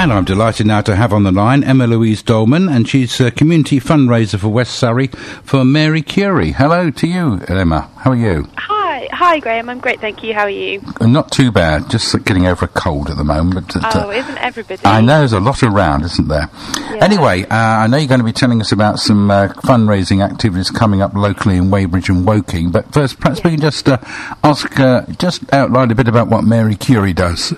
And I'm delighted now to have on the line Emma Louise Dolman, and she's a community fundraiser for West Surrey for Marie Curie. Hello to you, Emma. How are you? Hi, hi, Graham. I'm great, thank you. How are you? Not too bad. Just getting over a cold at the moment. But, uh, oh, isn't everybody? I know there's a lot around, isn't there? Yeah. Anyway, uh, I know you're going to be telling us about some uh, fundraising activities coming up locally in Weybridge and Woking. But first, perhaps yeah. we can just uh, ask, uh, just outline a bit about what Marie Curie does.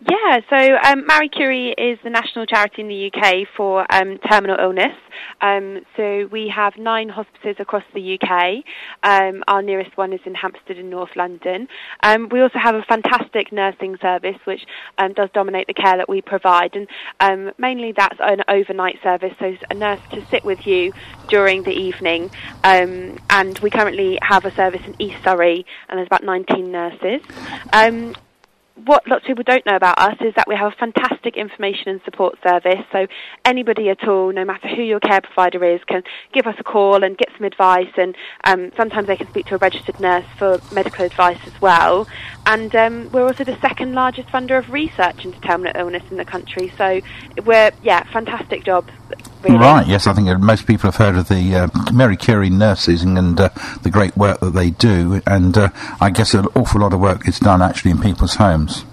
Yeah, so um, Marie Curie is the national charity in the UK for um, terminal illness. Um, so we have nine hospices across the UK. Um, our nearest one is in Hampstead in North London. Um, we also have a fantastic nursing service which um, does dominate the care that we provide, and um mainly that's an overnight service, so a nurse to sit with you during the evening. Um and we currently have a service in East Surrey, and there's about 19 nurses what lots of people don't know about us is that we have a fantastic information and support service. So anybody at all, no matter who your care provider is, can give us a call and get some advice. And um, sometimes they can speak to a registered nurse for medical advice as well. And um, we're also the second largest funder of research into terminal illness in the country. So we're yeah, fantastic job. Really. Right, yes, I think most people have heard of the uh, Marie Curie nurses and uh, the great work that they do, and uh, I guess an awful lot of work is done actually in people's homes.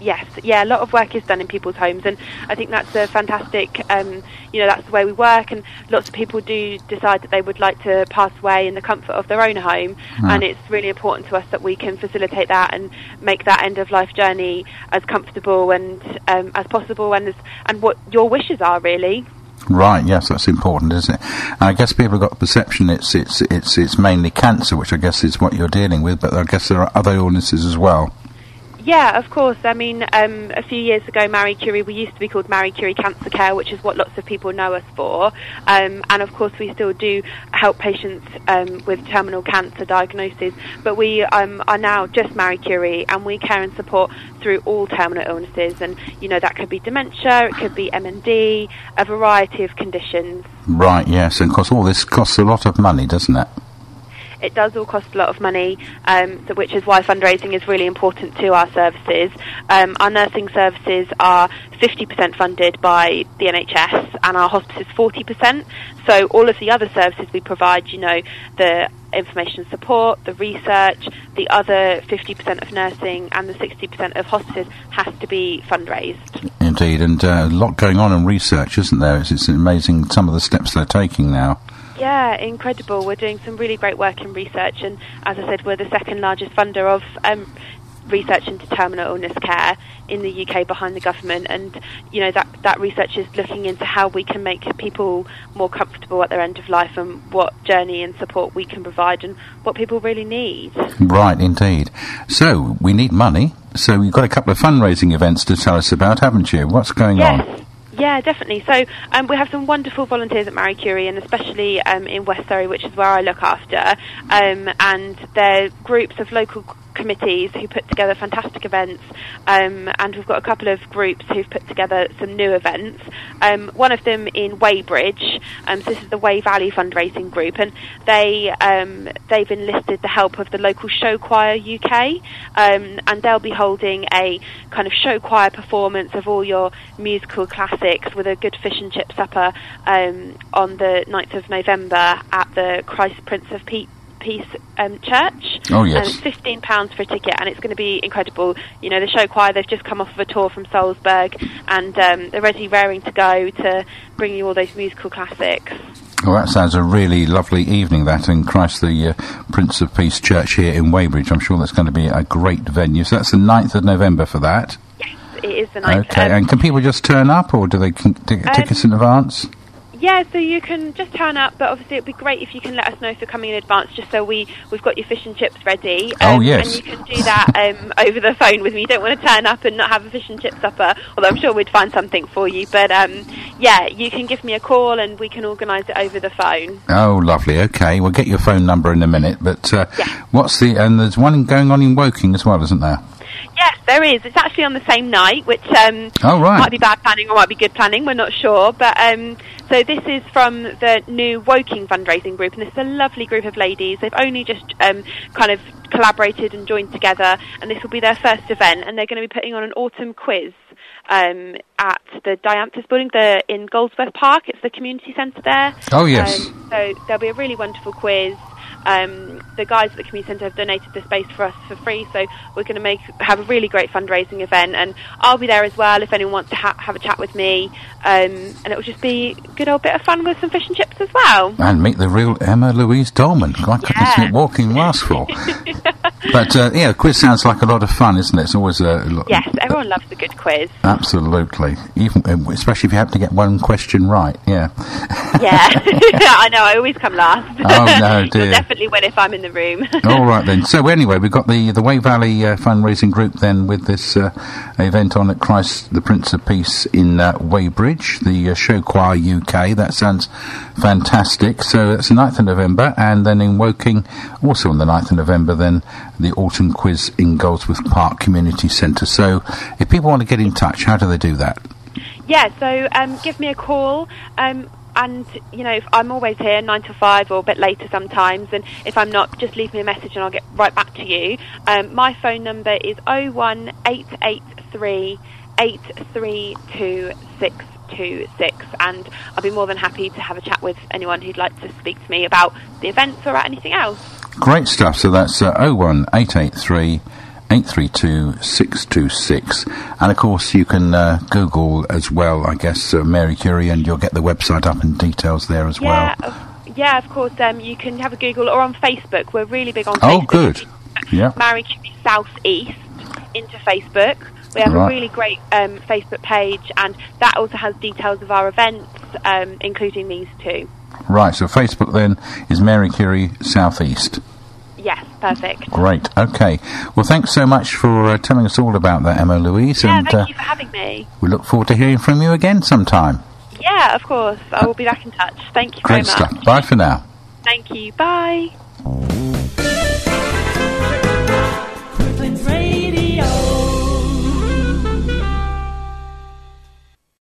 Yes, yeah, a lot of work is done in people's homes, and I think that's a fantastic. Um, you know, that's the way we work, and lots of people do decide that they would like to pass away in the comfort of their own home, mm. and it's really important to us that we can facilitate that and make that end of life journey as comfortable and um, as possible, and as, and what your wishes are really. Right. Yes, that's important, isn't it? And I guess people have got the perception it's it's it's it's mainly cancer, which I guess is what you're dealing with, but I guess there are other illnesses as well. Yeah, of course. I mean, um, a few years ago, Marie Curie, we used to be called Marie Curie Cancer Care, which is what lots of people know us for. Um, and of course, we still do help patients um, with terminal cancer diagnoses, but we um, are now just Marie Curie, and we care and support through all terminal illnesses. And you know, that could be dementia, it could be MND, a variety of conditions. Right. Yes, and of course, all this costs a lot of money, doesn't it? It does all cost a lot of money, um, so which is why fundraising is really important to our services. Um, our nursing services are 50% funded by the NHS, and our hospice is 40%. So all of the other services we provide, you know, the information support, the research, the other 50% of nursing, and the 60% of hospices has to be fundraised. Indeed, and uh, a lot going on in research, isn't there? It's, it's amazing some of the steps they're taking now. Yeah, incredible. We're doing some really great work in research, and as I said, we're the second largest funder of um, research into terminal illness care in the UK behind the government. And you know that that research is looking into how we can make people more comfortable at their end of life and what journey and support we can provide and what people really need. Right indeed. So we need money. So you've got a couple of fundraising events to tell us about haven't you? What's going yes. on yeah, definitely. So um, we have some wonderful volunteers at Marie Curie, and especially um, in West Surrey, which is where I look after. Um, and they're groups of local committees who put together fantastic events, um, and we've got a couple of groups who've put together some new events. Um, one of them in Weybridge, um, so this is the Wey Valley fundraising group, and they um, they've enlisted the help of the local show choir UK, um, and they'll be holding a kind of show choir performance of all your musical classics with a good fish and chip supper um, on the 9th of November at the Christ Prince of Peace Peace um, Church. Oh yes. And it's fifteen pounds for a ticket, and it's going to be incredible. You know, the show choir they've just come off of a tour from Salzburg, and um, they're ready, raring to go to bring you all those musical classics. Well, that sounds a really lovely evening, that in Christ the uh, Prince of Peace Church here in Weybridge. I'm sure that's going to be a great venue. So that's the 9th of November for that. Yes, it is the 9th. Okay, um, and can people just turn up, or do they get tickets in advance? Yeah, so you can just turn up, but obviously it'd be great if you can let us know if you're coming in advance, just so we we've got your fish and chips ready. Oh, um, oh yes, and you can do that um, over the phone with me. You don't want to turn up and not have a fish and chip supper, although I'm sure we'd find something for you. But um, yeah, you can give me a call and we can organise it over the phone. Oh, lovely. Okay, we'll get your phone number in a minute. But uh, yeah. what's the and there's one going on in Woking as well, isn't there? Yes, there is. It's actually on the same night, which um, oh, right. might be bad planning or might be good planning. We're not sure. But um, so this is from the new Woking fundraising group, and this is a lovely group of ladies. They've only just um, kind of collaborated and joined together, and this will be their first event. And they're going to be putting on an autumn quiz um, at the Dianthus building the, in Goldsworth Park. It's the community centre there. Oh, yes. Um, so there'll be a really wonderful quiz. Um, the guys at the community centre have donated the space for us for free, so we're going to make have a really great fundraising event, and I'll be there as well if anyone wants to ha- have a chat with me, um, and it will just be a good old bit of fun with some fish and chips as well. And meet the real Emma Louise Dolman. Goodness, Yeah. walking rascal. but uh, yeah, quiz sounds like a lot of fun, isn't it? It's always a lot. Yes, everyone loves a good quiz. Absolutely, even uh, especially if you happen to get one question right. Yeah. Yeah, I know. I always come last. Oh, no, dear. Definitely win if I'm in the room. All right then. So anyway, we've got the the Wey Valley uh, fundraising group then with this uh, event on at Christ the Prince of Peace in uh, Weybridge, the uh, Show Choir UK. That sounds fantastic. So that's the 9th of November, and then in Woking, also on the 9th of November, then the autumn quiz in Goldsworth Park Community Centre. So if people want to get in touch, how do they do that? Yeah, so um, give me a call. Um, and you know, if I'm always here nine to five or a bit later sometimes. And if I'm not, just leave me a message and I'll get right back to you. Um, my phone number is oh one eight eight three eight three two six two six, and I'll be more than happy to have a chat with anyone who'd like to speak to me about the events or about anything else. Great stuff. So that's uh, 01883 832 626. And of course, you can uh, Google as well, I guess, uh, Marie Curie, and you'll get the website up and details there as Yeah, well. of, yeah, of course. Um, you can have a Google or on Facebook. We're really big on Oh, Facebook. good. Yeah. Marie Curie South East into Facebook. We have Right. a really great um, Facebook page, and that also has details of our events, um, including these two. Right, so Facebook then is Marie Curie Southeast. Perfect. Great. Okay. Well, thanks so much for uh, telling us all about that, Emma Louise, Yeah, and thank uh, you for having me. we look forward to hearing from you again sometime. Yeah, of course. I will be back in touch. Thank you Great very much. stuff. Bye for now. Thank you. Bye.